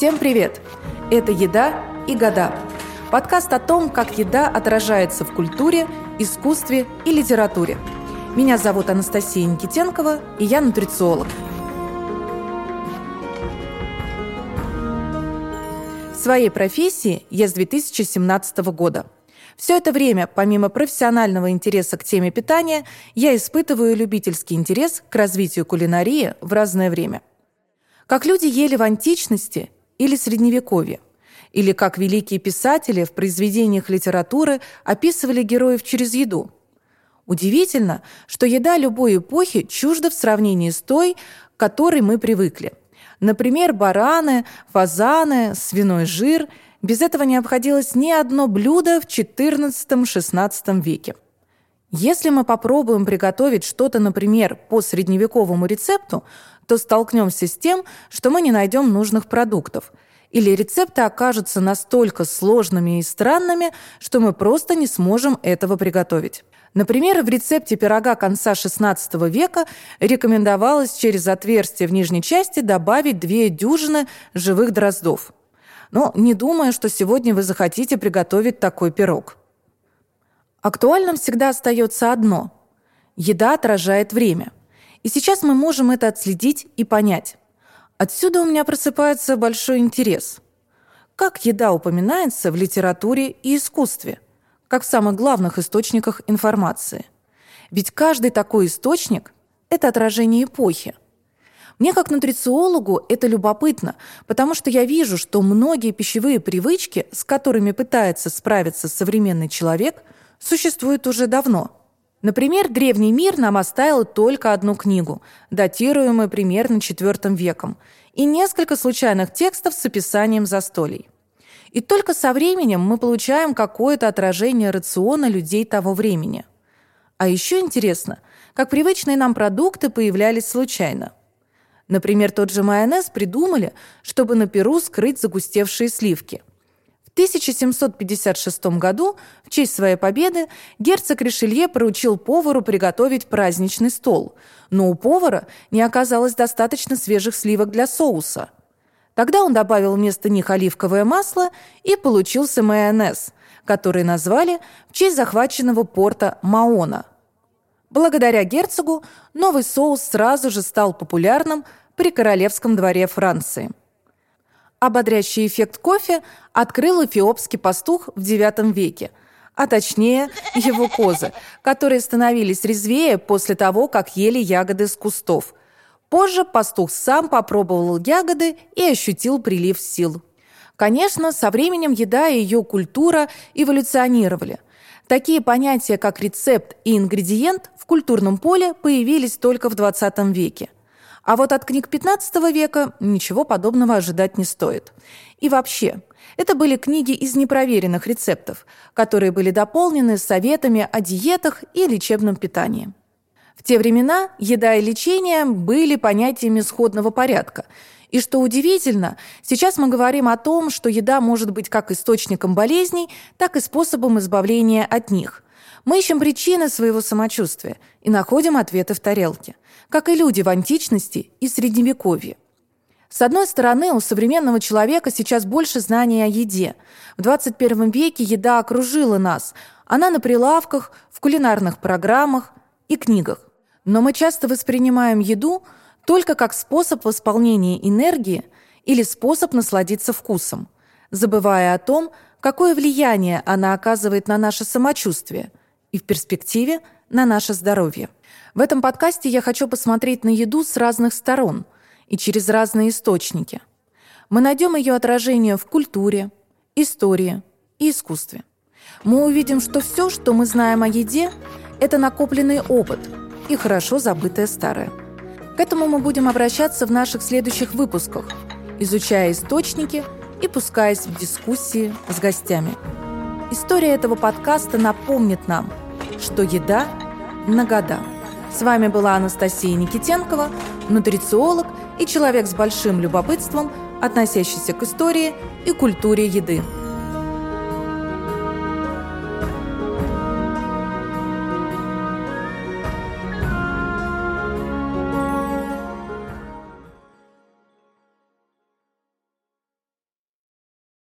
Всем привет! Это «Еда и года» – подкаст о том, как еда отражается в культуре, искусстве и литературе. Меня зовут Анастасия Никитенкова, и я нутрициолог. В своей профессии я с 2017 года. Все это время, помимо профессионального интереса к теме питания, я испытываю любительский интерес к развитию кулинарии в разное время. Как люди ели в античности или Средневековье, или как великие писатели в произведениях литературы описывали героев через еду. Удивительно, что еда любой эпохи чужда в сравнении с той, к которой мы привыкли. Например, бараны, фазаны, свиной жир. Без этого не обходилось ни одно блюдо в XIV-XVI веке. Если мы попробуем приготовить что-то, например, по средневековому рецепту, то столкнемся с тем, что мы не найдем нужных продуктов. Или рецепты окажутся настолько сложными и странными, что мы просто не сможем этого приготовить. Например, в рецепте пирога конца XVI века рекомендовалось через отверстие в нижней части добавить две дюжины живых дроздов. Но не думаю, что сегодня вы захотите приготовить такой пирог. Актуальным всегда остается одно – еда отражает время – и сейчас мы можем это отследить и понять. Отсюда у меня просыпается большой интерес. Как еда упоминается в литературе и искусстве, как в самых главных источниках информации. Ведь каждый такой источник – это отражение эпохи. Мне как нутрициологу это любопытно, потому что я вижу, что многие пищевые привычки, с которыми пытается справиться современный человек, существуют уже давно – Например, древний мир нам оставил только одну книгу, датируемую примерно IV веком, и несколько случайных текстов с описанием застолий. И только со временем мы получаем какое-то отражение рациона людей того времени. А еще интересно, как привычные нам продукты появлялись случайно. Например, тот же майонез придумали, чтобы на перу скрыть загустевшие сливки – 1756 году, в честь своей победы, герцог Ришелье поручил повару приготовить праздничный стол, но у повара не оказалось достаточно свежих сливок для соуса. Тогда он добавил вместо них оливковое масло, и получился майонез, который назвали в честь захваченного порта Маона. Благодаря герцогу новый соус сразу же стал популярным при королевском дворе Франции – Ободрящий эффект кофе открыл эфиопский пастух в IX веке, а точнее его козы, которые становились резвее после того, как ели ягоды с кустов. Позже пастух сам попробовал ягоды и ощутил прилив сил. Конечно, со временем еда и ее культура эволюционировали. Такие понятия, как рецепт и ингредиент в культурном поле появились только в XX веке – а вот от книг XV века ничего подобного ожидать не стоит. И вообще, это были книги из непроверенных рецептов, которые были дополнены советами о диетах и лечебном питании. В те времена еда и лечение были понятиями сходного порядка. И что удивительно, сейчас мы говорим о том, что еда может быть как источником болезней, так и способом избавления от них – мы ищем причины своего самочувствия и находим ответы в тарелке, как и люди в античности и средневековье. С одной стороны, у современного человека сейчас больше знаний о еде. В 21 веке еда окружила нас. Она на прилавках, в кулинарных программах и книгах. Но мы часто воспринимаем еду только как способ восполнения энергии или способ насладиться вкусом, забывая о том, какое влияние она оказывает на наше самочувствие – и в перспективе на наше здоровье. В этом подкасте я хочу посмотреть на еду с разных сторон и через разные источники. Мы найдем ее отражение в культуре, истории и искусстве. Мы увидим, что все, что мы знаем о еде, это накопленный опыт и хорошо забытое старое. К этому мы будем обращаться в наших следующих выпусках, изучая источники и пускаясь в дискуссии с гостями. История этого подкаста напомнит нам, что еда на года. С вами была Анастасия Никитенкова, нутрициолог и человек с большим любопытством, относящийся к истории и культуре еды.